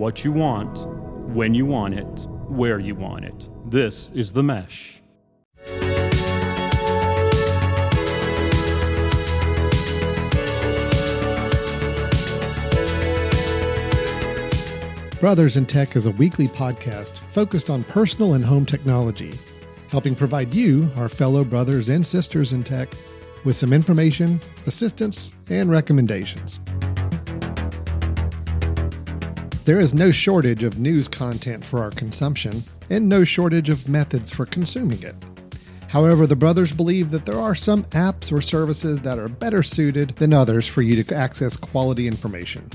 what you want, when you want it, where you want it. This is The Mesh. Brothers in Tech is a weekly podcast focused on personal and home technology, helping provide you, our fellow brothers and sisters in tech, with some information, assistance, and recommendations. There is no shortage of news content for our consumption, and no shortage of methods for consuming it. However, the brothers believe that there are some apps or services that are better suited than others for you to access quality information.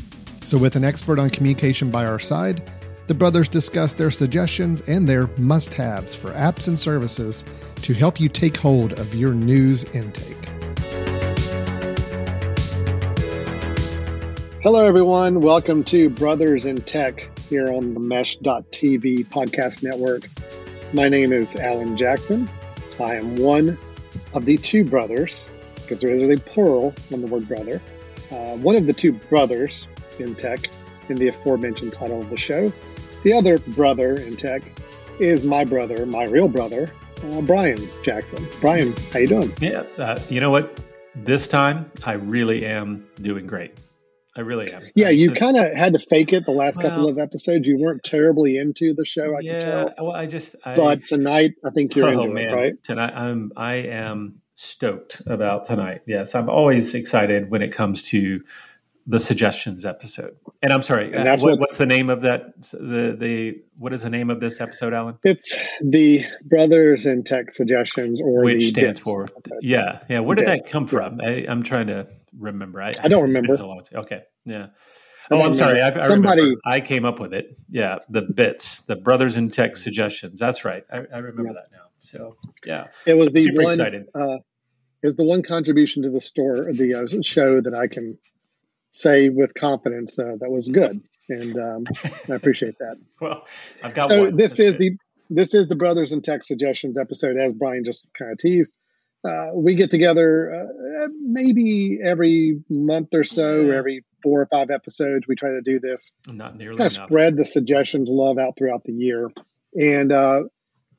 So, with an expert on communication by our side, the brothers discuss their suggestions and their must haves for apps and services to help you take hold of your news intake. Hello, everyone. Welcome to Brothers in Tech here on the Mesh.tv podcast network. My name is Alan Jackson. I am one of the two brothers, because there is a plural on the word brother. Uh, one of the two brothers in tech in the aforementioned title of the show. The other brother in tech is my brother, my real brother, uh, Brian Jackson. Brian, how you doing? Yeah, uh, you know what? This time I really am doing great. I really am. Yeah, you kind of had to fake it the last well, couple of episodes. You weren't terribly into the show. I yeah, can tell. Well, I just. I, but tonight, I think you're oh, into man. it, right? Tonight, I'm. I am stoked about tonight. Yes, I'm always excited when it comes to the suggestions episode. And I'm sorry, and that's what, what, what's the name of that? The the what is the name of this episode, Alan? It's the Brothers in Tech Suggestions, or which stands for episode. yeah, yeah. Where did that come from? I, am trying to remember. I, I don't remember. So long. Okay, yeah. Oh, I'm sorry. I, I Somebody, remember. I came up with it. Yeah, the bits, the Brothers in Tech Suggestions. That's right. I, I remember yeah. that now. So yeah, it was the Super one. Excited. Uh, is the one contribution to the store, the uh, show that I can say with confidence uh, that was good, and um, I appreciate that. well, I've got so one. this That's is good. the this is the Brothers in Tech Suggestions episode, as Brian just kind of teased. Uh, we get together uh, maybe every month or so, yeah. every four or five episodes. We try to do this. Not nearly kind of spread the suggestions love out throughout the year, and uh,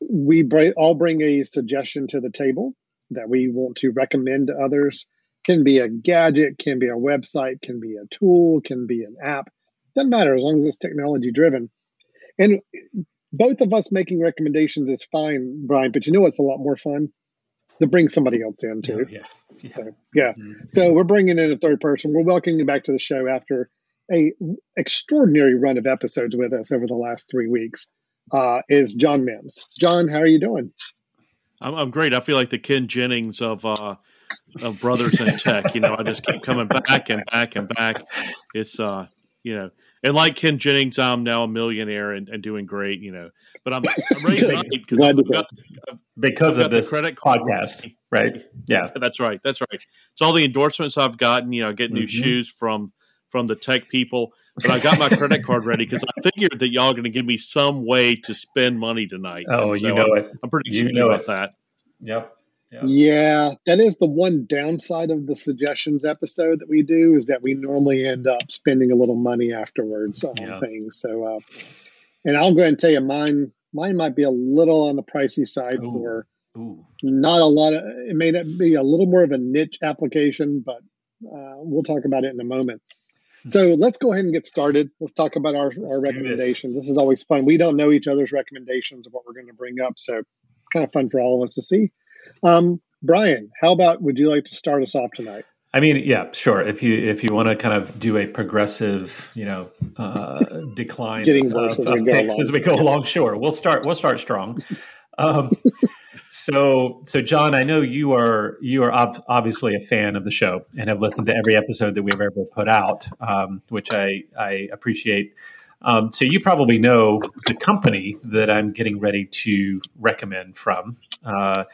we br- all bring a suggestion to the table that we want to recommend to others can be a gadget, can be a website, can be a tool, can be an app. Doesn't matter as long as it's technology driven. And both of us making recommendations is fine, Brian, but you know what's a lot more fun? To bring somebody else in too. Oh, yeah. Yeah. So, yeah. Mm-hmm. so we're bringing in a third person. We're welcoming you back to the show after a extraordinary run of episodes with us over the last three weeks. Uh, is John Mims. John, how are you doing? I'm, I'm great. I feel like the Ken Jennings of uh, of brothers in tech. You know, I just keep coming back and back and back. It's uh, you know, and like Ken Jennings, I'm now a millionaire and, and doing great. You know, but I'm, I'm ready tonight because I've got, I've, because I've of this credit podcast, right? Yeah, that's right. That's right. It's all the endorsements I've gotten. You know, get new mm-hmm. shoes from from the tech people. But I got my credit card ready because I figured that y'all are going to give me some way to spend money tonight. Oh, so you know I'm, it. I'm pretty excited you know about it. that. Yep. Yeah. yeah, that is the one downside of the suggestions episode that we do is that we normally end up spending a little money afterwards on yeah. things. So, uh, and I'll go ahead and tell you, mine mine might be a little on the pricey side Ooh. for Ooh. not a lot of. It may not be a little more of a niche application, but uh, we'll talk about it in a moment. So let's go ahead and get started. Let's talk about our, our recommendations. This. this is always fun. We don't know each other's recommendations of what we're going to bring up, so it's kind of fun for all of us to see. Um, Brian, how about would you like to start us off tonight? I mean, yeah, sure. If you if you want to kind of do a progressive, you know, uh, decline getting worse of, as, we go along. as we go along, sure. We'll start. We'll start strong. Um, so, so John, I know you are you are ob- obviously a fan of the show and have listened to every episode that we've ever put out, um, which I I appreciate. Um, so you probably know the company that I'm getting ready to recommend from. Uh,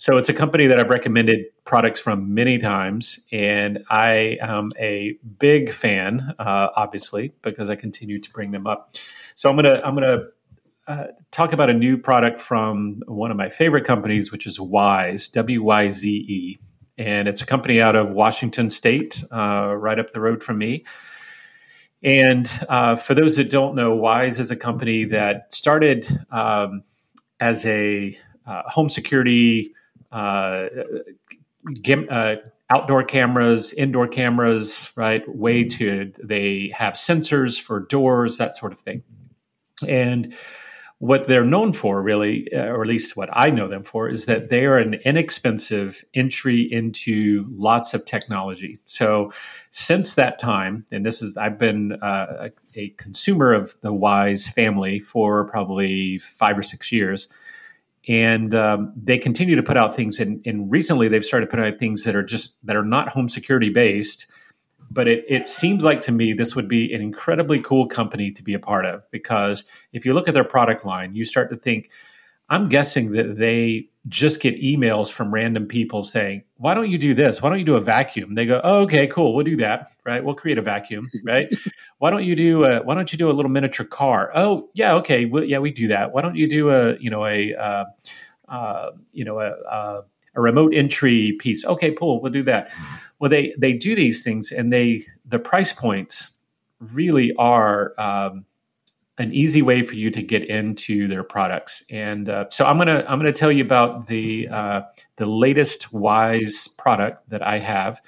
so it's a company that I've recommended products from many times, and I am a big fan, uh, obviously, because I continue to bring them up. So I'm gonna I'm gonna uh, talk about a new product from one of my favorite companies, which is Wyze W Y Z E, and it's a company out of Washington State, uh, right up the road from me. And uh, for those that don't know, Wyze is a company that started um, as a uh, home security, uh, uh, outdoor cameras, indoor cameras, right? Way to they have sensors for doors, that sort of thing. And what they're known for, really, uh, or at least what I know them for, is that they are an inexpensive entry into lots of technology. So, since that time, and this is, I've been uh, a, a, consumer of the Wyze family for probably five or six years. And um, they continue to put out things, and, and recently they've started putting out things that are just that are not home security based, but it, it seems like to me this would be an incredibly cool company to be a part of because if you look at their product line, you start to think, I'm guessing that they just get emails from random people saying, Why don't you do this? Why don't you do a vacuum? They go, oh, okay, cool. We'll do that. Right. We'll create a vacuum. Right. why don't you do a, why don't you do a little miniature car? Oh, yeah. Okay. Well, yeah, we do that. Why don't you do a, you know, a, uh, uh, you know, a, a, a remote entry piece? Okay, cool. We'll do that. Well, they they do these things, and they the price points really are um, an easy way for you to get into their products. And uh, so I'm gonna I'm gonna tell you about the uh, the latest Wyze product that I have.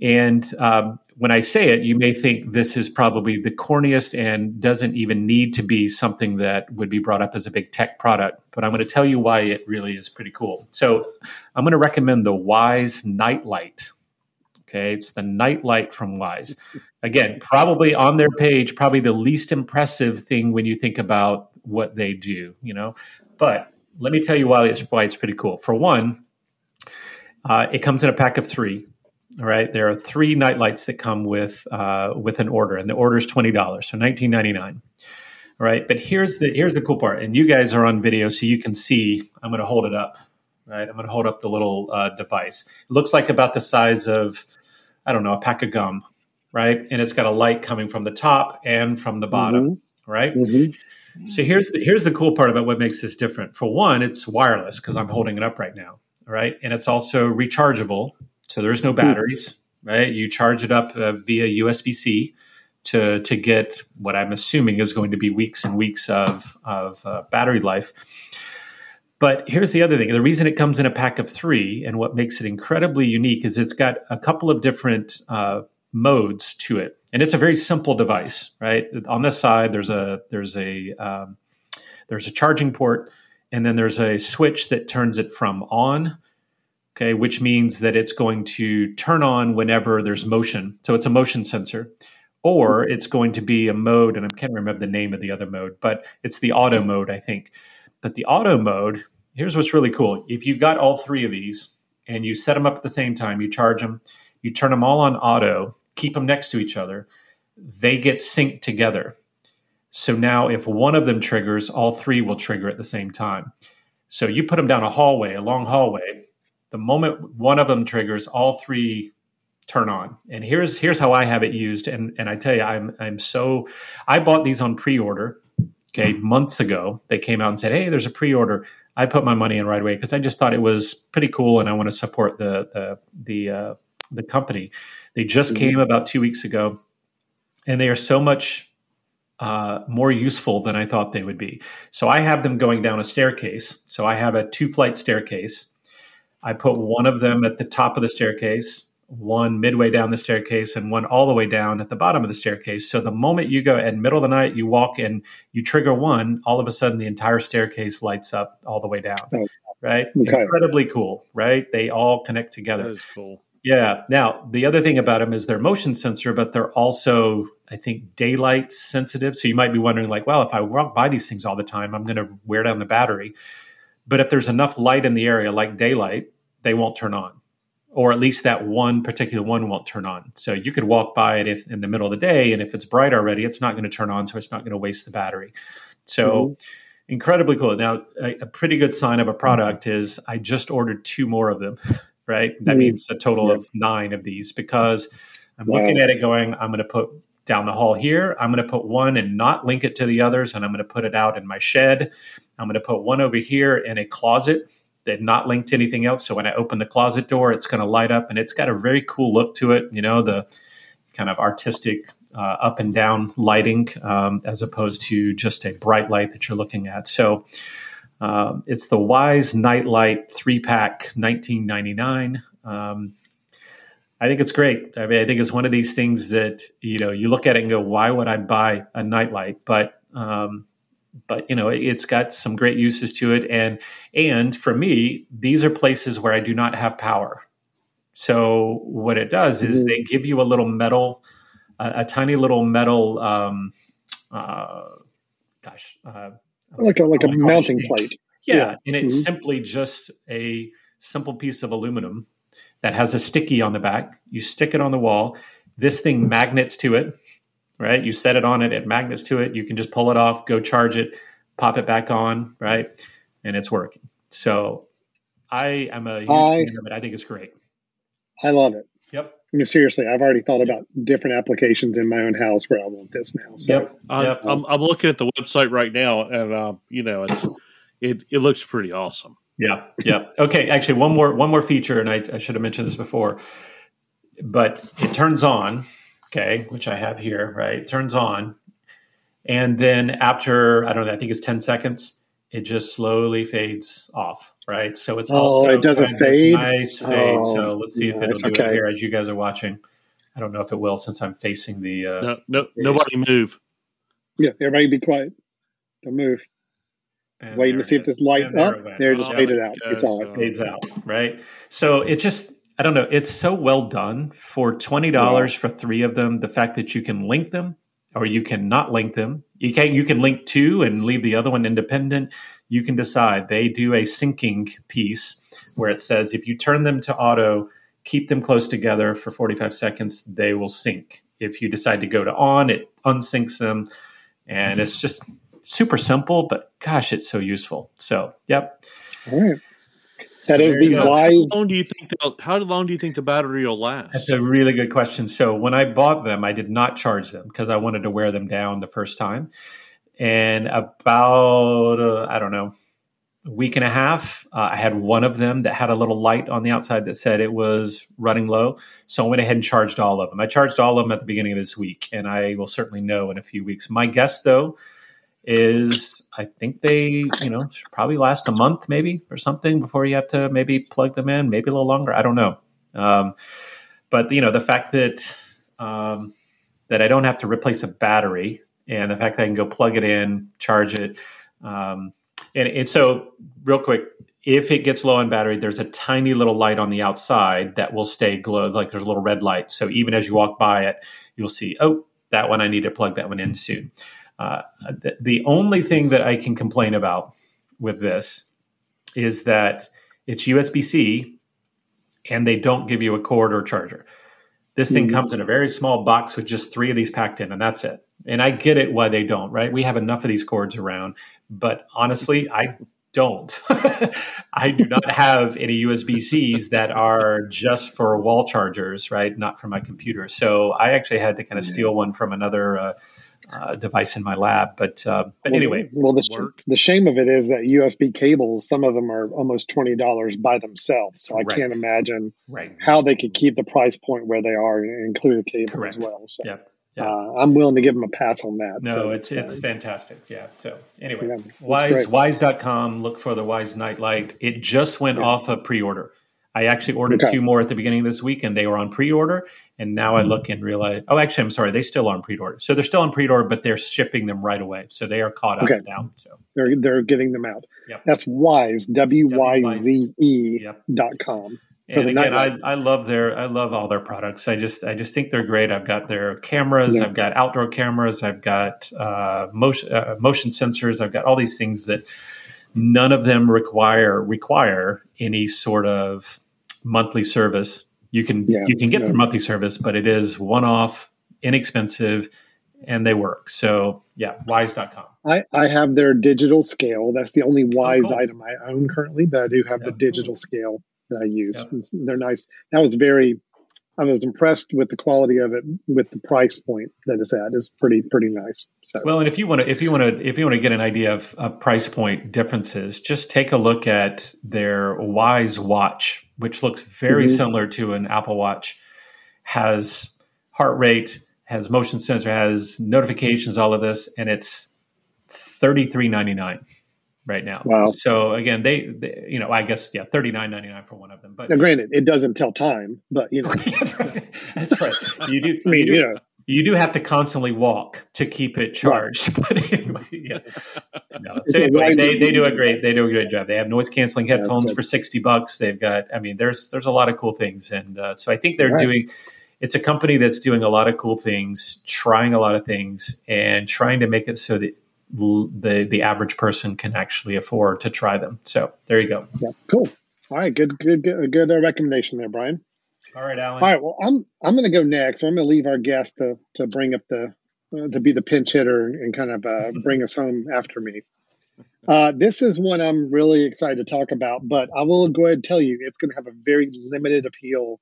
And um, when I say it, you may think this is probably the corniest and doesn't even need to be something that would be brought up as a big tech product. But I'm going to tell you why it really is pretty cool. So I'm going to recommend the Wyze Nightlight. Okay, it's the nightlight from Wyze. Again, probably on their page, probably the least impressive thing when you think about what they do, you know. But let me tell you why it's why it's pretty cool. For one, uh, it comes in a pack of three. All right, there are three nightlights that come with uh, with an order, and the order is twenty dollars, so nineteen ninety nine. All right, but here's the here's the cool part, and you guys are on video, so you can see. I'm going to hold it up. Right, I'm going to hold up the little uh, device. It looks like about the size of I don't know, a pack of gum, right? And it's got a light coming from the top and from the bottom, mm-hmm. right? Mm-hmm. So here's the here's the cool part about what makes this different. For one, it's wireless because I'm holding it up right now, right? And it's also rechargeable, so there's no hmm. batteries, right? You charge it up uh, via USB C to to get what I'm assuming is going to be weeks and weeks of of uh, battery life. But here's the other thing the reason it comes in a pack of three and what makes it incredibly unique is it's got a couple of different uh, modes to it. And it's a very simple device, right? On this side, there's a there's a um, there's a charging port, and then there's a switch that turns it from on, okay, which means that it's going to turn on whenever there's motion. So it's a motion sensor, or it's going to be a mode, and I can't remember the name of the other mode, but it's the auto mode, I think, but the auto mode, here's what's really cool. If you've got all three of these and you set them up at the same time, you charge them, you turn them all on auto, keep them next to each other, they get synced together. So now if one of them triggers, all three will trigger at the same time. So you put them down a hallway, a long hallway. The moment one of them triggers, all three turn on. And here's here's how I have it used. And and I tell you, I'm I'm so I bought these on pre-order Okay, months ago, they came out and said, "Hey, there's a pre-order." I put my money in right away because I just thought it was pretty cool, and I want to support the the the uh, the company. They just mm-hmm. came about two weeks ago, and they are so much uh, more useful than I thought they would be. So I have them going down a staircase. So I have a two-flight staircase. I put one of them at the top of the staircase one midway down the staircase and one all the way down at the bottom of the staircase. So the moment you go at middle of the night, you walk and you trigger one, all of a sudden the entire staircase lights up all the way down. Oh, right? Okay. Incredibly cool, right? They all connect together. That is cool. Yeah. Now, the other thing about them is they're motion sensor, but they're also, I think, daylight sensitive. So you might be wondering, like, well, if I walk by these things all the time, I'm going to wear down the battery. But if there's enough light in the area, like daylight, they won't turn on or at least that one particular one won't turn on. So you could walk by it if in the middle of the day, and if it's bright already, it's not going to turn on, so it's not going to waste the battery. So mm-hmm. incredibly cool. Now, a, a, pretty good sign of a product is I just ordered two more of them. Right, that mm-hmm. means a total of nine of these because I'm wow. looking at it going, I'm going to put down the hall here. I'm going to put one and not link it to the others, and I'm going to put it out in my shed. I'm going to put one over here in a closet they're not linked to anything else. So when I open the closet door, it's going to light up and it's got a very cool look to it. You know, the kind of artistic uh, up and down lighting um, as opposed to just a bright light that you're looking at. So um, it's the Wyze Nightlight three pack, 1999. Um, I think it's great. I mean, I think it's one of these things that you know you look at it and go, "Why would I buy a nightlight?" But um, but you know, it's got some great uses to it, and and for me, these are places where I do not have power. So what it does is mm-hmm. they give you a little metal, a, a tiny little metal, um, uh, gosh, uh, like a like a mounting plate. Yeah, yeah. and it's mm-hmm. simply just a simple piece of aluminum that has a sticky on the back. You stick it on the wall. This thing magnets to it, right? You set it on it, it magnets to it. You can just pull it off, go charge it, pop it back on, right? And it's working. So I am a huge I, fan of it. I think it's great. I love it. Yep. I mean, seriously, I've already thought about different applications in my own house where I want this now. So, yep. I'm, yep. I'm, I'm, looking at the website right now, and uh, you know, it's it it looks pretty awesome. Yeah, yeah. Okay, actually, one more one more feature, and I, I should have mentioned this before, but it turns on. Okay, which I have here. Right, turns on, and then after I don't know, I think it's ten seconds. It just slowly fades off, right? So it's oh, also it doesn't fade. Nice fade. Oh, so let's see nice. if it'll do okay. it here as you guys are watching. I don't know if it will since I'm facing the. Uh, no, no, nobody move. Yeah, everybody be quiet. Don't move. And Waiting to see if this light up. There, there just oh, faded out. You saw it. Fades out, right? So it just, I don't know. It's so well done for twenty dollars yeah. for three of them. The fact that you can link them or you can not link them. You can you can link two and leave the other one independent. You can decide. They do a syncing piece where it says if you turn them to auto, keep them close together for 45 seconds, they will sync. If you decide to go to on, it unsyncs them. And it's just super simple, but gosh, it's so useful. So, yep. All right. That is the Wyze. How long do you think? How long do you think the battery will last? That's a really good question. So when I bought them, I did not charge them because I wanted to wear them down the first time. And about uh, I don't know, a week and a half, uh, I had one of them that had a little light on the outside that said it was running low. So I went ahead and charged all of them. I charged all of them at the beginning of this week, and I will certainly know in a few weeks. My guess, though, is I think they, you know, probably last a month maybe or something before you have to maybe plug them in, maybe a little longer. I don't know. Um, but you know, the fact that um, that I don't have to replace a battery and the fact that I can go plug it in, charge it, um, and, and so real quick, if it gets low on battery, there's a tiny little light on the outside that will stay glow, like there's a little red light. So even as you walk by it, you'll see, oh, that one I need to plug that one in soon. Uh, the, the only thing that I can complain about with this is that it's USB C and they don't give you a cord or charger. This thing mm-hmm. comes in a very small box with just three of these packed in, and that's it. And I get it why they don't, right? We have enough of these cords around, but honestly, I don't. I do not have any USB Cs that are just for wall chargers, right? Not for my computer. So I actually had to kind of steal one from another. Uh, uh, device in my lab. But uh, but well, anyway, well, the, sh- the shame of it is that USB cables, some of them are almost twenty dollars by themselves. So I can't imagine right. how they could keep the price point where they are and include a cable Correct. as well. So. Yeah. Yeah. Uh, I'm willing to give them a pass on that. No, so it's it's fantastic. Yeah. So anyway, yeah, Wyze Wyze.com. Look for the Wyze Nightlight. It just went yeah. off a pre-order. I actually ordered okay. two more at the beginning of this week, and they were on pre-order. And now I look and realize, oh, actually, I'm sorry, they still are on pre-order. So they're still on pre-order, but they're shipping them right away. So they are caught up okay. now. So they're they're getting them out. Yep. That's Wyze W Y Z E dot com. And again, I, I love their I love all their products. I just I just think they're great. I've got their cameras. Yeah. I've got outdoor cameras. I've got uh, motion uh, motion sensors. I've got all these things that none of them require require any sort of monthly service. You can yeah, you can get yeah. their monthly service, but it is one off, inexpensive, and they work. So yeah, wyze.com. I, I have their digital scale. That's the only Wyze oh, cool. item I own currently, but I do have yeah, the digital scale that I use. They're nice. That was very I was impressed with the quality of it with the price point that it's at. It's pretty pretty nice. So. Well, and if you want to if you want to if you want to get an idea of uh, price point differences, just take a look at their Wyze watch, which looks very mm-hmm. similar to an Apple Watch. Has heart rate, has motion sensor, has notifications, all of this, and it's thirty three ninety nine right now. Wow. So again, they, they you know, I guess yeah, thirty nine ninety nine for one of them. But now, granted, it doesn't tell time, but you know, that's right. That's right. You do. I mean, you do, you know, you do have to constantly walk to keep it charged. But anyway, yeah. No, so anyway, they, they do a great they do a great job. They have noise canceling headphones for sixty bucks. They've got I mean there's there's a lot of cool things, and uh, so I think they're Right. doing. It's a company that's doing a lot of cool things, trying a lot of things, and trying to make it so that the the average person can actually afford to try them. So there you go. yeah, cool. All right, good, good, good, good uh, recommendation there, Brian. All right, Alan. All right, well, I'm I'm going to go next. I'm going to leave our guest to to bring up the uh, to be the pinch hitter and kind of uh, bring us home after me. Uh, this is one I'm really excited to talk about, but I will go ahead and tell you it's going to have a very limited appeal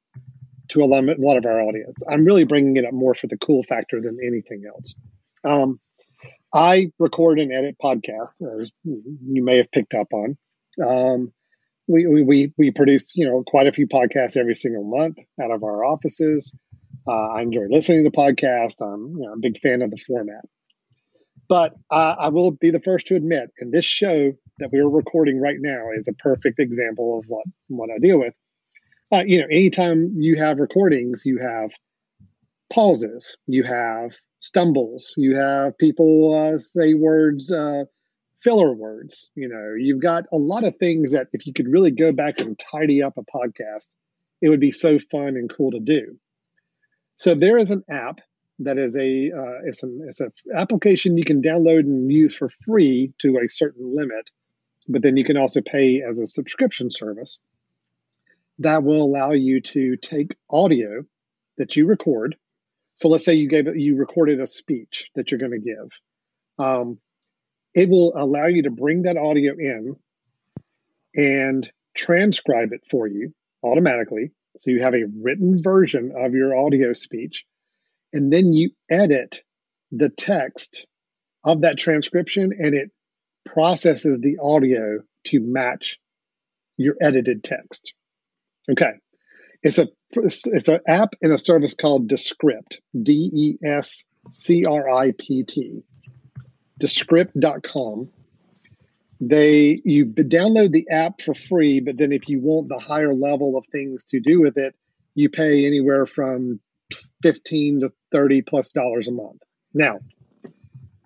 to a lot of our audience. I'm really bringing it up more for the cool factor than anything else. Um, I record and edit podcasts, as you may have picked up on. Um, we, we, we, produce, you know, quite a few podcasts every single month out of our offices. Uh, I enjoy listening to podcasts. I'm you know, a big fan of the format. But uh, I will be the first to admit, and this show that we're recording right now is a perfect example of what, what I deal with. Uh, you know, anytime you have recordings, you have pauses, you have stumbles, you have people uh, say words, uh, filler words. You know, you've got a lot of things that if you could really go back and tidy up a podcast, it would be so fun and cool to do. So there is an app that is a uh, it's an it's an application you can download and use for free to a certain limit, but then you can also pay as a subscription service that will allow you to take audio that you record. So let's say you gave you recorded a speech that you're going to give. Um, it will allow you to bring that audio in and transcribe it for you automatically. So you have a written version of your audio speech, and then you edit the text of that transcription and it processes the audio to match your edited text. Okay. It's a it's an app and a service called Descript, D E S C R I P T. Descript.com. They you download the app for free, but then if you want the higher level of things to do with it, you pay anywhere from 15 to 30 plus dollars a month. Now,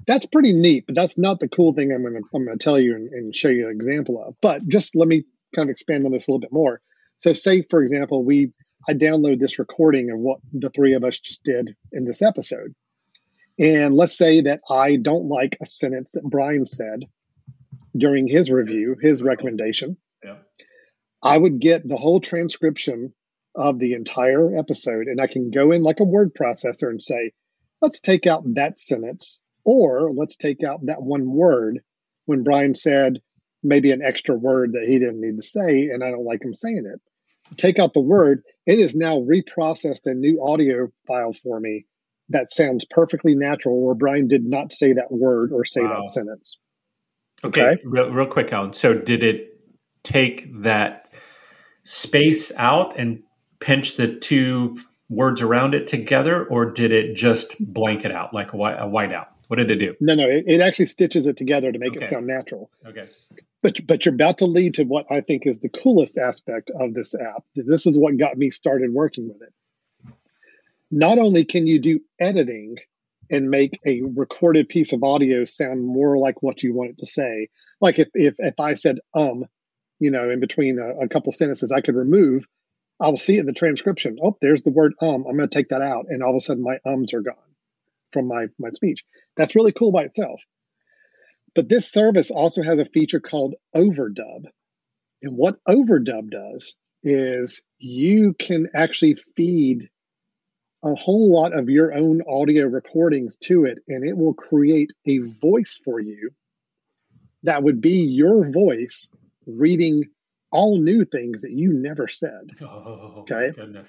that's pretty neat, but that's not the cool thing I'm going to I'm going to tell you and, and show you an example of. But just let me kind of expand on this a little bit more. So, say for example, we I download this recording of what the three of us just did in this episode, and let's say that I don't like a sentence that Brian said during his review, his recommendation. Yeah. I would get the whole transcription of the entire episode, and I can go in like a word processor and say, let's take out that sentence, or let's take out that one word when Brian said maybe an extra word that he didn't need to say, and I don't like him saying it. Take out the word, it is now reprocessed a new audio file for me that sounds perfectly natural where Brian did not say that word or say Wow. that sentence. Okay, Okay. Real, real quick, Alan. So, did it take that space out and pinch the two words around it together, or did it just blank it out like a, white, a whiteout? What did it do? No, no, it, it actually stitches it together to make Okay. it sound natural. Okay. But but you're about to lead to what I think is the coolest aspect of this app. This is what got me started working with it. Not only can you do editing and make a recorded piece of audio sound more like what you want it to say, like if if if I said um, you know, in between a, a couple sentences, I could remove. I will see it in the transcription. Oh, there's the word um. I'm going to take that out, and all of a sudden my ums are gone from my my speech. That's really cool by itself. But this service also has a feature called overdub. And what overdub does is you can actually feed a whole lot of your own audio recordings to it, and it will create a voice for you that would be your voice reading all new things that you never said. Oh, Okay. my goodness.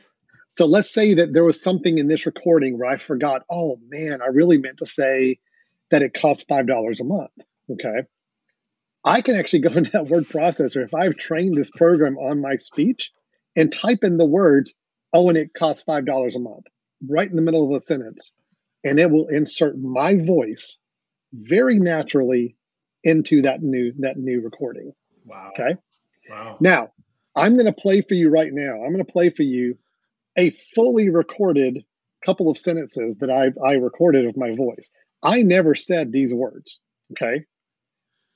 So let's say that there was something in this recording where I forgot, oh man, I really meant to say that it costs $5 a month. Okay. I can actually go into that word processor if I've trained this program on my speech and type in the words, oh, and it costs $5 a month, right in the middle of the sentence. and it will insert my voice very naturally into that new that new recording. Wow. Okay. Wow. Now, I'm going to play for you right now. I'm going to play for you a fully recorded couple of sentences that I I recorded of my voice. I never said these words. Okay.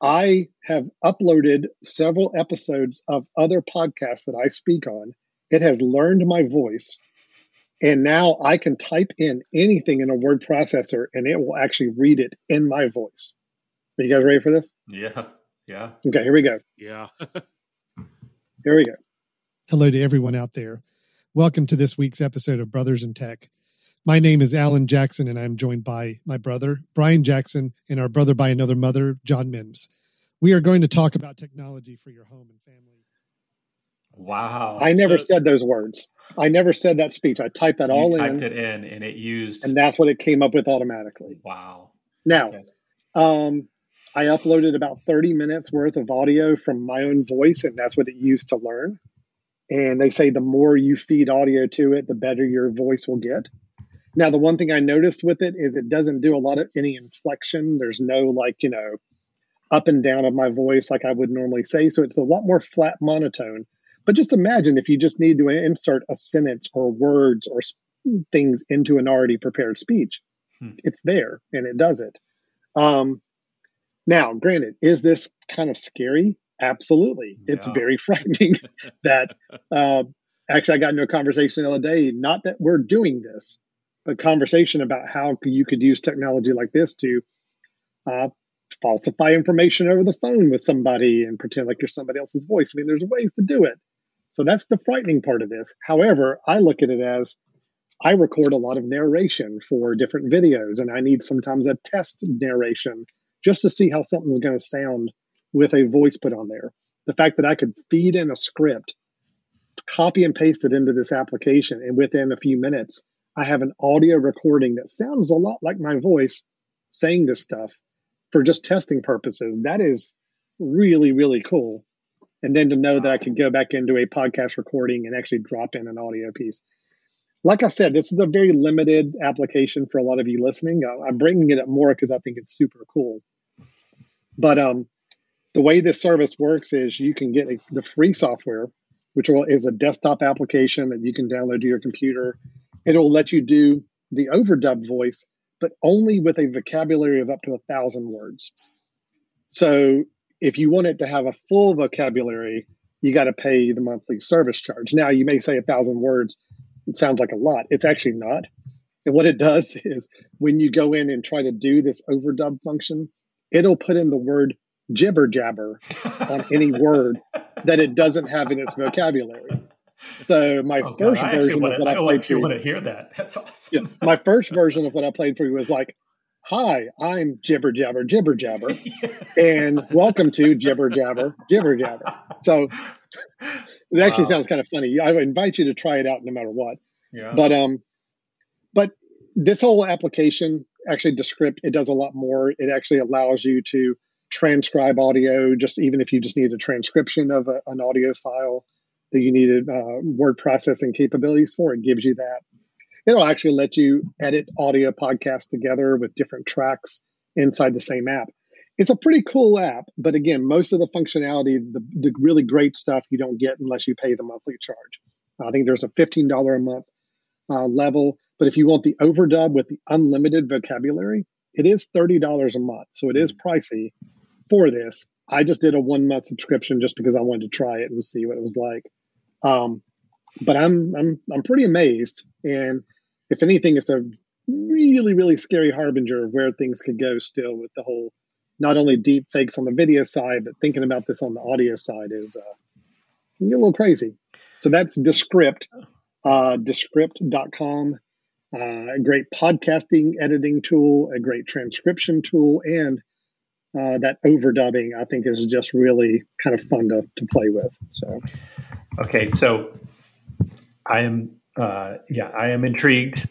I have uploaded several episodes of other podcasts that I speak on. It has learned my voice. And now I can type in anything in a word processor and it will actually read it in my voice. Are you guys ready for this? Yeah. Yeah. Okay, here we go. Yeah. Here we go. Hello to everyone out there. Welcome to this week's episode of Brothers in Tech. My name is Alan Jackson, and I'm joined by my brother, Brian Jackson, and our brother by another mother, John Mims. We are going to talk about technology for your home and family. Wow. I never So said those words. I never said that speech. I typed that all typed in, Typed it in and it used. and that's what it came up with automatically. wow. Now, Okay. um, I uploaded about 30 minutes worth of audio from my own voice, and that's what it used to learn. And they say the more you feed audio to it, the better your voice will get. Now, the one thing I noticed with it is it doesn't do a lot of any inflection. There's no like, you know, up and down of my voice like I would normally say. So it's a lot more flat monotone. But just imagine if you just need to insert a sentence or words or things into an already prepared speech, Hmm. it's there and it does it. Um, now, granted, is this kind of scary? Absolutely. It's Yeah. very frightening that uh, actually I got into a conversation the other day, not that we're doing this, but conversation about how you could use technology like this to uh, falsify information over the phone with somebody and pretend like you're somebody else's voice. I mean, there's ways to do it. So that's the frightening part of this. However, I look at it as I record a lot of narration for different videos, and I need sometimes a test narration just to see how something's going to sound with a voice put on there. The fact that I could feed in a script, copy and paste it into this application, and within a few minutes, I have an audio recording that sounds a lot like my voice saying this stuff for just testing purposes. That is really, really cool. And then to know that I could go back into a podcast recording and actually drop in an audio piece. Like I said, this is a very limited application for a lot of you listening. I- I'm bringing it up more because I think it's super cool. But um, the way this service works is you can get a, the free software, which will, is a desktop application that you can download to your computer. It'll let you do the overdub voice, but only with a vocabulary of up to a thousand words. So if you want it to have a full vocabulary, you got to pay the monthly service charge. Now you may say a thousand words. It sounds like a lot. It's actually not. And what it does is when you go in and try to do this overdub function, it'll put in the word jibber jabber on any word that it doesn't have in its vocabulary. So my Oh, first actually version of what I I played actually for want to hear that. That's yeah, awesome. my first version of what I played for you was like, "Hi, I'm Jibber Jabber Jibber Jabber, and welcome to Jibber Jabber Jibber Jabber." So it actually Wow. sounds kind of funny. I would invite you to try it out no matter what. yeah. But um, but this whole application actually Descript it does a lot more. It actually allows you to transcribe audio, just even if you just need a transcription of a, an audio file that you needed uh, word processing capabilities for. It gives you that. It'll actually let you edit audio podcasts together with different tracks inside the same app. It's a pretty cool app, but again, most of the functionality, the, the really great stuff, you don't get unless you pay the monthly charge. I think there's a $15 a month uh, level, but if you want the overdub with the unlimited vocabulary, it is $30 a month. So it is pricey for this. I just did a one month subscription just because I wanted to try it and see what it was like. Um, but I'm I'm I'm pretty amazed, and if anything, it's a really really scary harbinger of where things could go. Still, with the whole not only deep fakes on the video side, but thinking about this on the audio side is uh, a little crazy. So that's Descript, uh, Descript.com. Uh, a great podcasting editing tool, a great transcription tool, and uh, that overdubbing I think is just really kind of fun to, to play with. So Okay, so I am, uh, yeah, I am intrigued.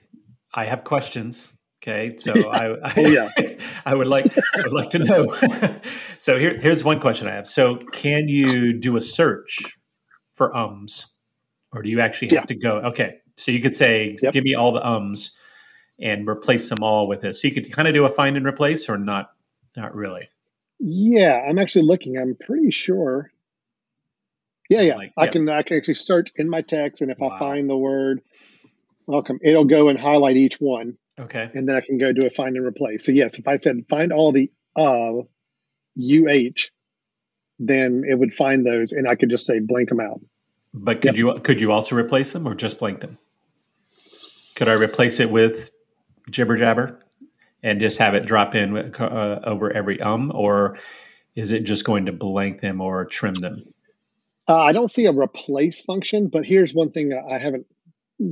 I have questions. Okay, so I, I, Oh, yeah. I would like, I would like to know. so here, here's one question I have. So, can you do a search for ums, or do you actually have Yeah. to go? Okay, so you could say, Yep. "Give me all the ums," and replace them all with this. So you could kind of do a find and replace, or not? Not really. Yeah, I'm actually looking. I'm pretty sure. Yeah, yeah. Like, I can I can actually search in my text, and if wow. I find the word welcome, it'll go and highlight each one. Okay. And then I can go do a find and replace. So yes, if I said find all the uh UH, then it would find those and I could just say blank them out. But could yep. you could you also replace them or just blank them? Could I replace it with jibber jabber and just have it drop in uh, over every um, or is it just going to blank them or trim them? Uh, I don't see a replace function, but here's one thing I haven't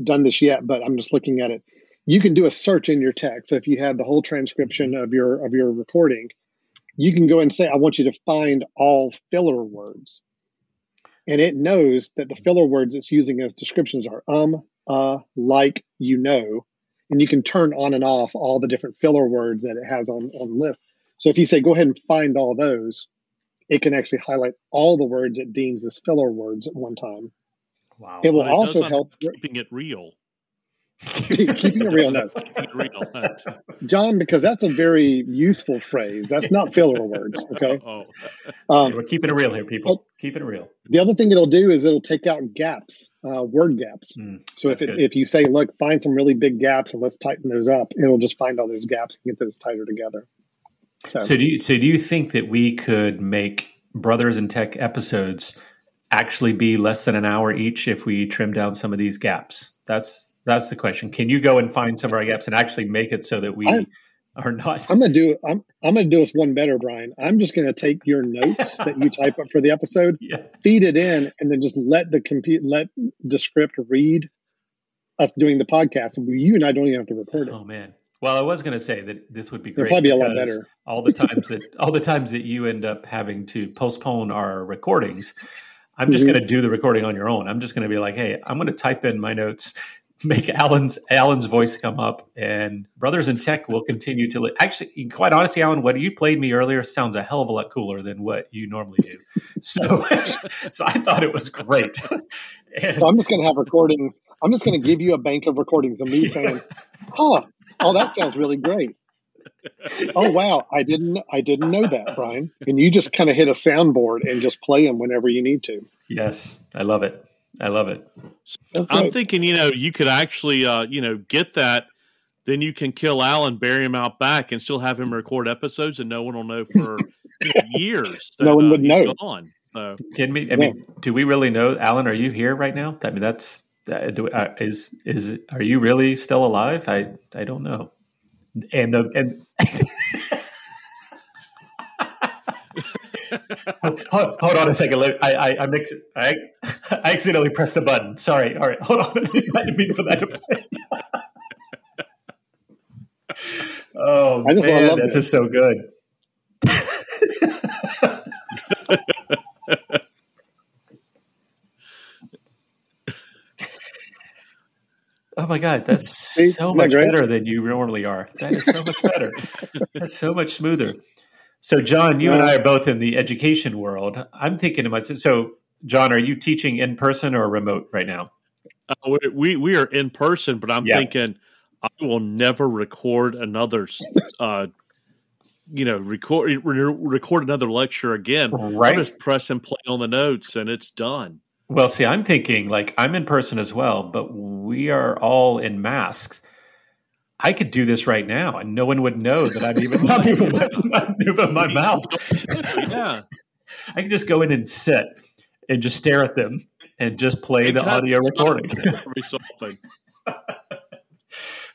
done this yet, but I'm just looking at it. You can do a search in your text. So if you have the whole transcription of your of your recording, you can go and say, I want you to find all filler words. And it knows that the filler words it's using as descriptions are um, uh, like, you know, and you can turn on and off all the different filler words that it has on on list. So if you say go ahead and find all those, it can actually highlight all the words it deems as filler words at one time. Wow! It will well, it also help keeping it real. keeping it real, no. John, because that's a very useful phrase. That's not filler words. Okay. Oh. Um, We're keeping it real here, people. Keeping it real. The other thing it'll do is it'll take out gaps, uh, word gaps. Mm, so if it, if you say, "Look, find some really big gaps and let's tighten those up," it'll just find all those gaps and get those tighter together. So, so do you so do you think that we could make Brothers in Tech episodes actually be less than an hour each if we trim down some of these gaps? That's that's the question. Can you go and find some of our gaps and actually make it so that we I, are not? I'm gonna do. I'm I'm gonna do us one better, Brian. I'm just gonna take your notes that you type up for the episode, yeah. feed it in, and then just let the compute let Descript read us doing the podcast. You and I don't even have to record it. Oh man. Well, I was going to say that this would be great. It'll probably be a lot better. all the times that all the times that you end up having to postpone our recordings, I'm just mm-hmm. going to do the recording on your own. I'm just going to be like, hey, I'm going to type in my notes, make Alan's Alan's voice come up, and Brothers in Tech will continue to. Li- Actually, quite honestly, Alan, what you played me earlier sounds a hell of a lot cooler than what you normally do. So, so I thought it was great. and, so I'm just going to have recordings. I'm just going to give you a bank of recordings of me saying, "Huh, oh, that sounds really great." oh wow, I didn't I didn't know that, Brian. And you just kind of hit a soundboard and just play them whenever you need to. Yes, I love it. I love it. I'm thinking, you know, you could actually, uh, you know, get that. Then you can kill Alan, bury him out back, and still have him record episodes, and no one will know for you know, years. That, no one would uh, know. Gone. So. Can we? I mean, do we really know, Alan? Are you here right now? I mean, that's uh, do, uh, Uh, uh, is is are you really still alive? I I don't know and the and hold, hold, on a second. I I, I mix it. I I accidentally pressed a button. Sorry. All right. Hold on. I didn't mean for that to play. oh I just man, this is so good. Oh my God, that's so much better than you normally are. That is so much better. that's so much smoother. So, John, you and I are both in the education world. I'm thinking to myself. So, John, are you teaching in person or remote right now? Uh, we we are in person, but I'm yeah. thinking I will never record another, uh, you know, record record another lecture again. Right. I just press and play on the notes, and it's done. Well, see, I'm thinking like I'm in person as well, but we are all in masks. I could do this right now, and no one would know that I'm even not moving my, not moving my mouth. yeah, I can just go in and sit and just stare at them and just play the audio recording.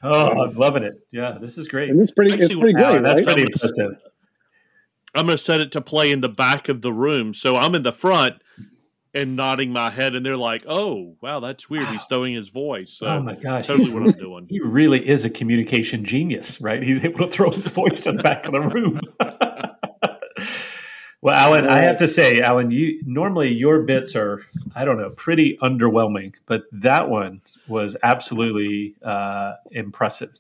oh, I'm loving it. Yeah, this is great. And this pretty, Actually, it's pretty great. That's right? pretty impressive. I'm going to set it to play in the back of the room, so I'm in the front and nodding my head, and they're like, "Oh, wow, that's weird." Wow. He's throwing his voice. So oh my gosh, totally what I'm doing. He really is a communication genius, right? He's able to throw his voice to the back of the room. well, Alan, I have to say, Alan, you normally your bits are, I don't know, pretty underwhelming, but that one was absolutely uh, impressive.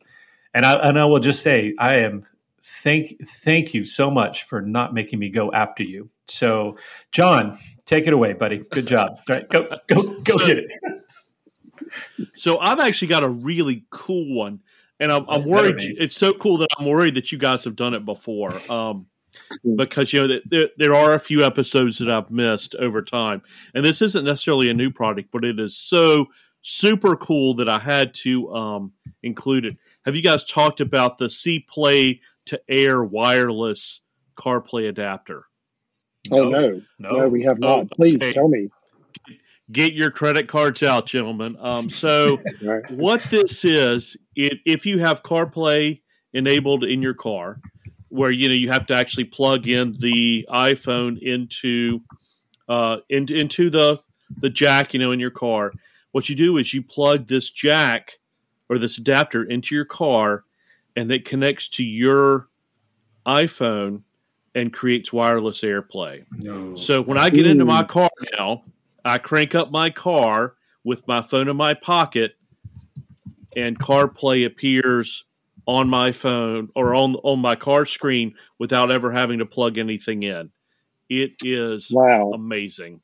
And I and I will just say, I am thank thank you so much for not making me go after you. So, John, Take it away, buddy. Good job. All right, go go go get it. so I've actually got a really cool one. and I'm, I'm worried. It's so cool that I'm worried that you guys have done it before. Um, because you know there, there are a few episodes that I've missed over time, and this isn't necessarily a new product, but it is so super cool that I had to um, include it. Have you guys talked about the C Play to Air wireless CarPlay adapter? Oh no, no, no we have not. Oh, Please okay. tell me. Get your credit cards out, gentlemen. Um, so, right. what this is, it, if you have CarPlay enabled in your car, where you know you have to actually plug in the iPhone into uh, into into the the jack, you know, in your car. What you do is you plug this jack or this adapter into your car, and it connects to your iPhone and creates wireless AirPlay. No. So when I get into my car now, I crank up my car with my phone in my pocket, and CarPlay appears on my phone or on on my car screen without ever having to plug anything in. It is wow amazing.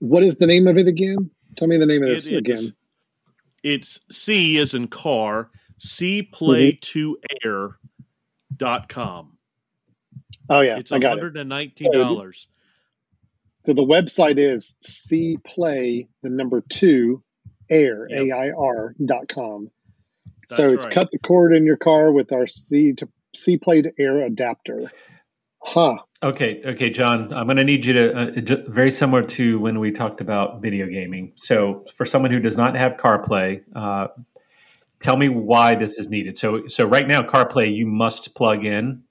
What is the name of it again? Tell me the name of this it, again. It's C is in car, C play mm-hmm. to air dot com. Oh yeah, it's $119. So the website is C play the number two air yep. A I R dot com. That's so it's right. cut the cord in your car with our C to C play to air adapter. Huh. Okay, okay, John. I'm going to need you to uh, very similar to when we talked about video gaming. So, for someone who does not have CarPlay, uh, tell me why this is needed. So, so right now, CarPlay you must plug in.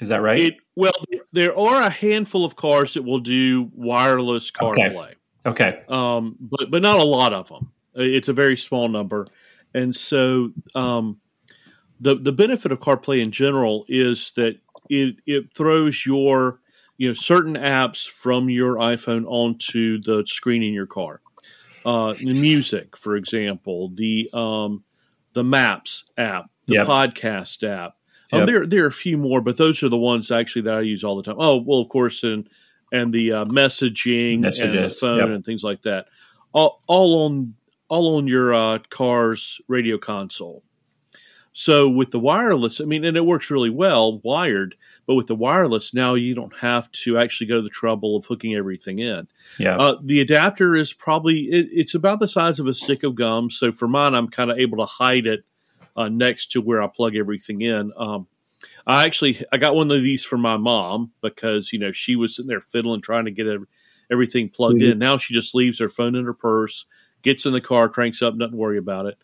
Is that right? It, well, there are a handful of cars that will do wireless CarPlay. Okay. okay. Um, but but not a lot of them. It's a very small number, and so um, the the benefit of CarPlay in general is that it it throws your you know certain apps from your iPhone onto the screen in your car. Uh, the music, for example, the um, the Maps app, the yep. podcast app. Um, there there are a few more, but those are the ones actually that I use all the time. Oh well, of course, and and the uh, messaging Messages. and the phone yep. and things like that. All, all on all on your uh, car's radio console. So with the wireless, I mean, and it works really well wired, but with the wireless, now you don't have to actually go to the trouble of hooking everything in. Yeah. Uh, the adapter is probably it, it's about the size of a stick of gum. So for mine, I'm kind of able to hide it uh, next to where I plug everything in. Um, I actually I got one of these for my mom because you know she was sitting there fiddling trying to get everything plugged mm-hmm. in. Now she just leaves her phone in her purse, gets in the car, cranks up, doesn't worry about it.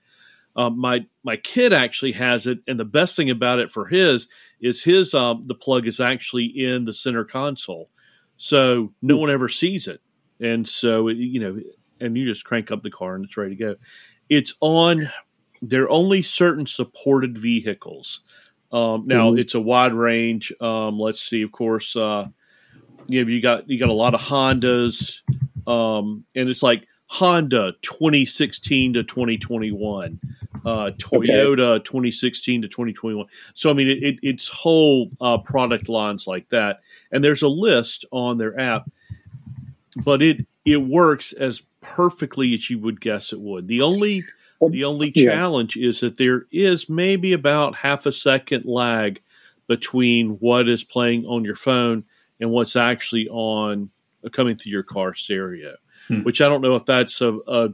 Um, my my kid actually has it, and the best thing about it for his is his um, the plug is actually in the center console, so no one ever sees it, and so it, you know, and you just crank up the car and it's ready to go. It's on. There are only certain supported vehicles. Um, now mm-hmm. it's a wide range. Um, let's see, of course, uh, you know, you got you got a lot of Hondas, um, and it's like Honda 2016 to 2021, uh, Toyota okay. 2016 to 2021. So I mean, it, it, it's whole uh, product lines like that, and there's a list on their app, but it it works as perfectly as you would guess it would. The only the only yeah. challenge is that there is maybe about half a second lag between what is playing on your phone and what's actually on uh, coming through your car stereo hmm. which I don't know if that's a, a,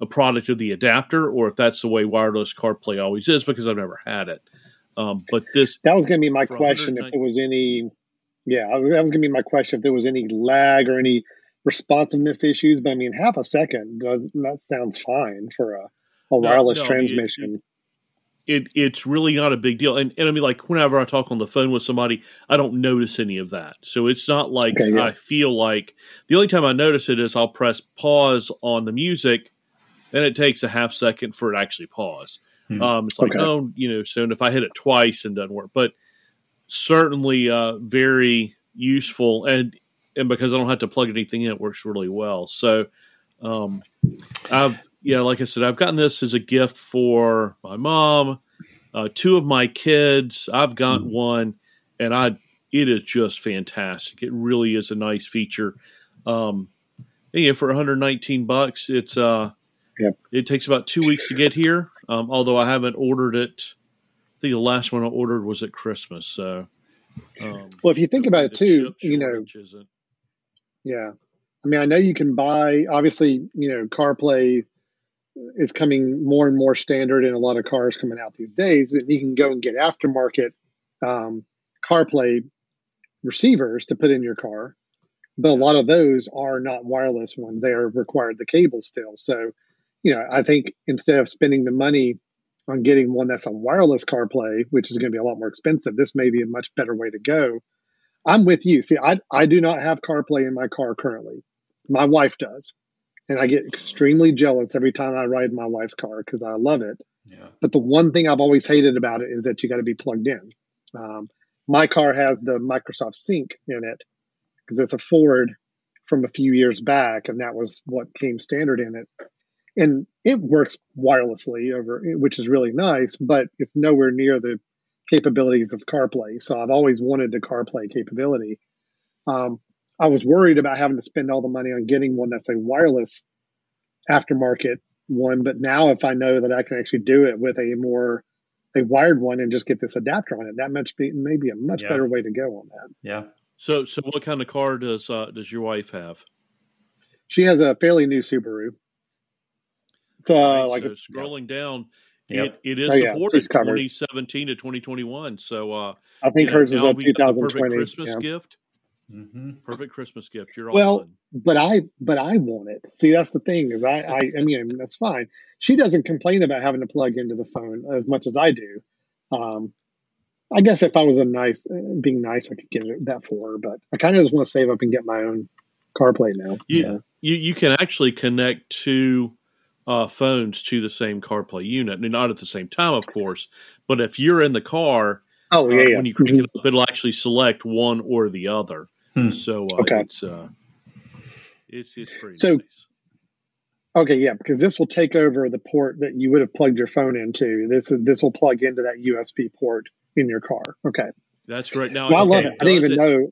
a, product of the adapter or if that's the way wireless CarPlay always is because I've never had it. Um, but this that was going to be my question if there was any, yeah, that was going to be my question if there was any lag or any responsiveness issues. But I mean, half a second that sounds fine for a, a wireless no, no, transmission. It, it it's really not a big deal. And, and I mean, like whenever I talk on the phone with somebody, I don't notice any of that. So it's not like okay, yeah. I feel like the only time I notice it is I'll press pause on the music, and it takes a half second for it to actually pause. Hmm. Um, it's like, okay. oh, you know, so if I hit it twice and doesn't work, but certainly uh, very useful and and because I don't have to plug anything in, it works really well. So um, I've yeah, like I said, I've gotten this as a gift for my mom, uh, two of my kids. I've got mm. one, and I it is just fantastic. It really is a nice feature. Um, yeah, for 119 bucks, it's uh, Yep. It takes about two weeks to get here. Um, although I haven't ordered it. I think the last one I ordered was at Christmas. So, um, well, if you think about it too, you know, yeah. I mean, I know you can buy. Obviously, you know, CarPlay is coming more and more standard in a lot of cars coming out these days. But you can go and get aftermarket um, CarPlay receivers to put in your car, but a lot of those are not wireless ones. They are required the cable still. So, you know, I think instead of spending the money on getting one that's a wireless CarPlay, which is going to be a lot more expensive, this may be a much better way to go. I'm with you. See, I I do not have CarPlay in my car currently. My wife does. And I get extremely jealous every time I ride my wife's car because I love it. Yeah. But the one thing I've always hated about it is that you got to be plugged in. Um, my car has the Microsoft Sync in it because it's a Ford from a few years back, and that was what came standard in it. And it works wirelessly over, which is really nice, but it's nowhere near the capabilities of CarPlay. So I've always wanted the CarPlay capability. Um, I was worried about having to spend all the money on getting one that's a wireless aftermarket one, but now if I know that I can actually do it with a more a wired one and just get this adapter on it, that much be, may be a much yeah. better way to go on that. Yeah. So, so what kind of car does uh, does your wife have? She has a fairly new Subaru. It's uh, right, like so a, scrolling yeah. down, yep. it, it is oh, supported 2017 to 2021. So uh, I think hers know, is a 2020 Christmas yeah. gift. Mm-hmm. Perfect Christmas gift. You're all. well, but I but I want it. See, that's the thing is I, I I mean that's fine. She doesn't complain about having to plug into the phone as much as I do. Um, I guess if I was a nice being nice, I could get that for her. But I kind of just want to save up and get my own CarPlay now. You so. you, you can actually connect two uh, phones to the same CarPlay unit, not at the same time, of course. But if you're in the car. Oh yeah, uh, yeah. When you crank mm-hmm. it up, it'll actually select one or the other. Hmm. So uh, okay. it's uh, it's it's pretty so, nice. Okay, yeah, because this will take over the port that you would have plugged your phone into. This this will plug into that USB port in your car. Okay, that's right. Now, well, I love it. I didn't even it, know.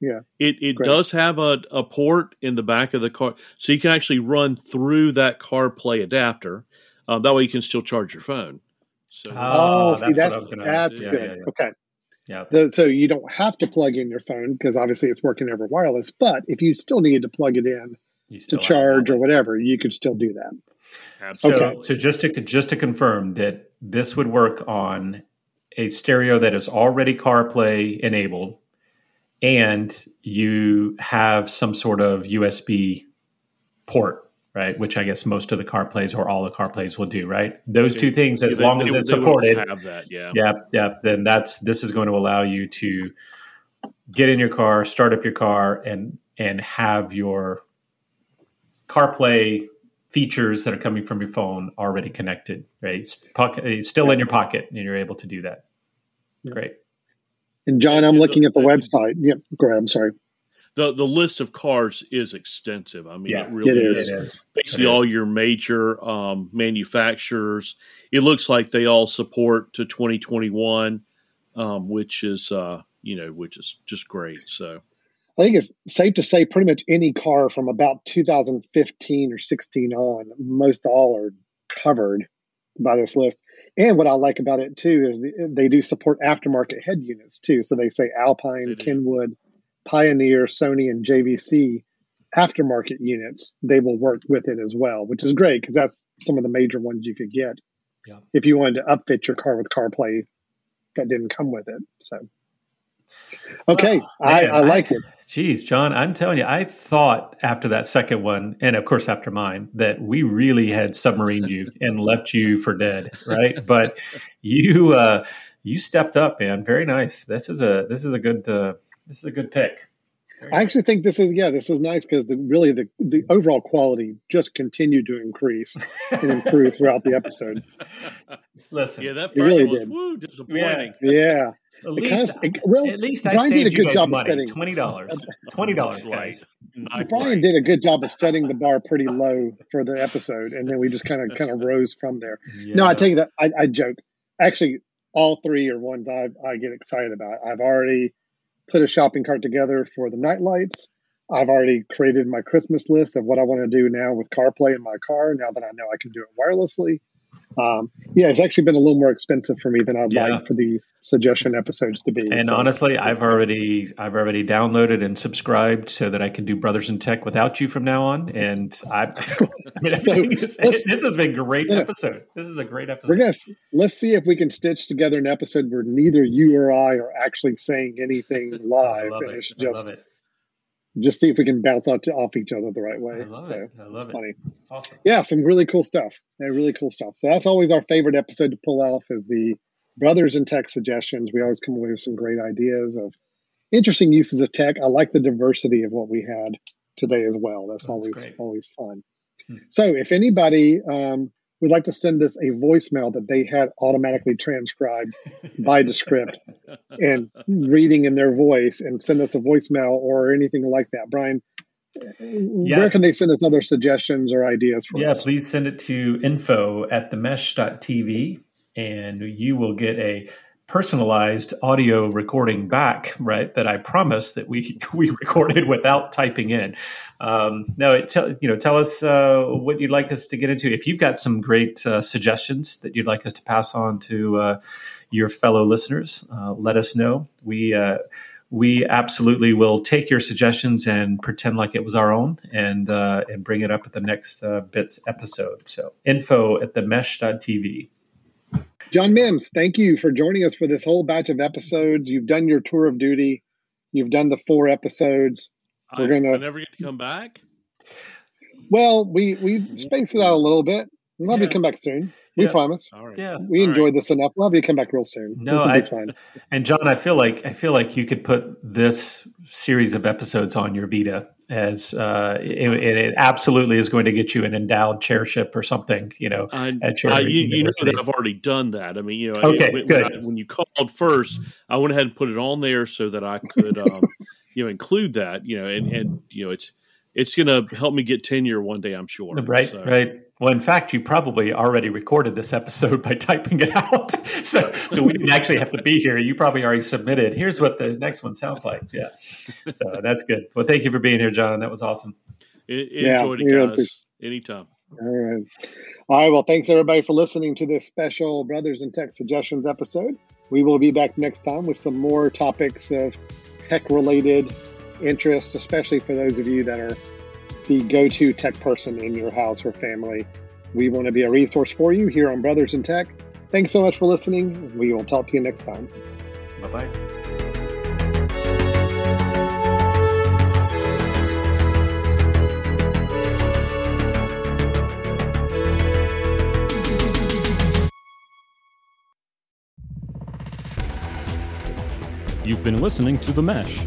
Yeah, it it does have a, a port in the back of the car, so you can actually run through that CarPlay adapter. Um, that way, you can still charge your phone. So, oh, see, that's, that's good. Yeah, yeah, yeah. Okay, yeah. The, so you don't have to plug in your phone because obviously it's working over wireless. But if you still need to plug it in to charge or whatever, you could still do that. Absolutely. Okay. So just to just to confirm that this would work on a stereo that is already CarPlay enabled, and you have some sort of USB port right? Which I guess most of the car plays or all the car plays will do, right? Those two things, as yeah, long they, as it's supported, have that, yeah, yeah, yeah. Then that's this is going to allow you to get in your car, start up your car, and and have your CarPlay features that are coming from your phone already connected, right? It's, pocket, it's still yeah. in your pocket, and you're able to do that. Great. And John, I'm looking at the website. Yep, go ahead. I'm sorry the the list of cars is extensive. I mean, yeah, it really it is. is. Basically, all your major um, manufacturers. It looks like they all support to 2021, um, which is uh, you know, which is just great. So, I think it's safe to say pretty much any car from about 2015 or 16 on, most all are covered by this list. And what I like about it too is they do support aftermarket head units too. So they say Alpine, Kenwood Pioneer, Sony, and JVC aftermarket units, they will work with it as well, which is great because that's some of the major ones you could get yeah. if you wanted to upfit your car with CarPlay that didn't come with it. So, okay, oh, I, I, like I, it. Geez, John, I'm telling you, I thought after that second one, and of course after mine, that we really had submarined you and left you for dead, right? But you uh, you stepped up, man. Very nice. This is a this is a good. Uh, this is a good pick. Very I actually think this is yeah, this is nice because the really the the overall quality just continued to increase and improve throughout the episode. Listen, yeah, that first really one was did. woo disappointing. Yeah. yeah. At least, it, well, at least I Brian did a good job money. of setting twenty dollars. Twenty dollars, guys. Brian did a good job of setting the bar pretty low for the episode, and then we just kind of kind of rose from there. Yeah. No, I tell you that I, I joke. Actually, all three are ones I I get excited about. I've already put a shopping cart together for the night lights. I've already created my Christmas list of what I want to do now with CarPlay in my car. Now that I know I can do it wirelessly, um, yeah, it's actually been a little more expensive for me than I'd yeah. like for these suggestion episodes to be. And so. honestly, I've already I've already downloaded and subscribed so that I can do Brothers in Tech without you from now on. And I, I mean, so this has been great yeah. episode. This is a great episode. We're gonna let's see if we can stitch together an episode where neither you or I are actually saying anything live, and it. it's just just see if we can bounce off, off each other the right way. I love so it. I love it's funny. Awesome. Yeah, some really cool stuff. Yeah, really cool stuff. So that's always our favorite episode to pull off is the brothers in tech suggestions. We always come away with some great ideas of interesting uses of tech. I like the diversity of what we had today as well. That's, that's always great. always fun. Hmm. So if anybody um, would like to send us a voicemail that they had automatically transcribed by Descript and reading in their voice and send us a voicemail or anything like that. Brian, yeah. where can they send us other suggestions or ideas for yeah, us? please send it to info at themesh.tv and you will get a personalized audio recording back, right? That I promised that we we recorded without typing in. Um, no, tell you know, tell us uh, what you'd like us to get into. If you've got some great uh, suggestions that you'd like us to pass on to uh, your fellow listeners, uh, let us know. We uh, we absolutely will take your suggestions and pretend like it was our own and uh, and bring it up at the next bits episode. So info at the mesh.tv. John Mims, thank you for joining us for this whole batch of episodes. You've done your tour of duty. You've done the four episodes. We're I, gonna I never get to come back. Well, we we spaced it out a little bit. We'll have yeah. you come back soon. We yeah. promise. All right. Yeah. We All enjoyed right. this enough. We'll have you come back real soon. No, I, and John, I feel like I feel like you could put this series of episodes on your Vita as uh, it, it, absolutely is going to get you an endowed chairship or something. You know, I, at your I, you, you, know that I've already done that. I mean, you know, okay, when, good. When, I, when, you called first, I went ahead and put it on there so that I could, um, you know, include that. You know, and and you know, it's it's going to help me get tenure one day, I'm sure. Right, so. right. Well, in fact, you probably already recorded this episode by typing it out, so so we didn't actually have to be here. You probably already submitted. Here's what the next one sounds like. Yeah, so that's good. Well, thank you for being here, John. That was awesome. It, yeah, enjoyed it, guys. Anytime. All right. All right. Well, thanks everybody for listening to this special Brothers in Tech Suggestions episode. We will be back next time with some more topics of tech related interest, especially for those of you that are the go to tech person in your house or family. We want to be a resource for you here on Brothers in Tech. Thanks so much for listening. We will talk to you next time. Bye bye. You've been listening to The Mesh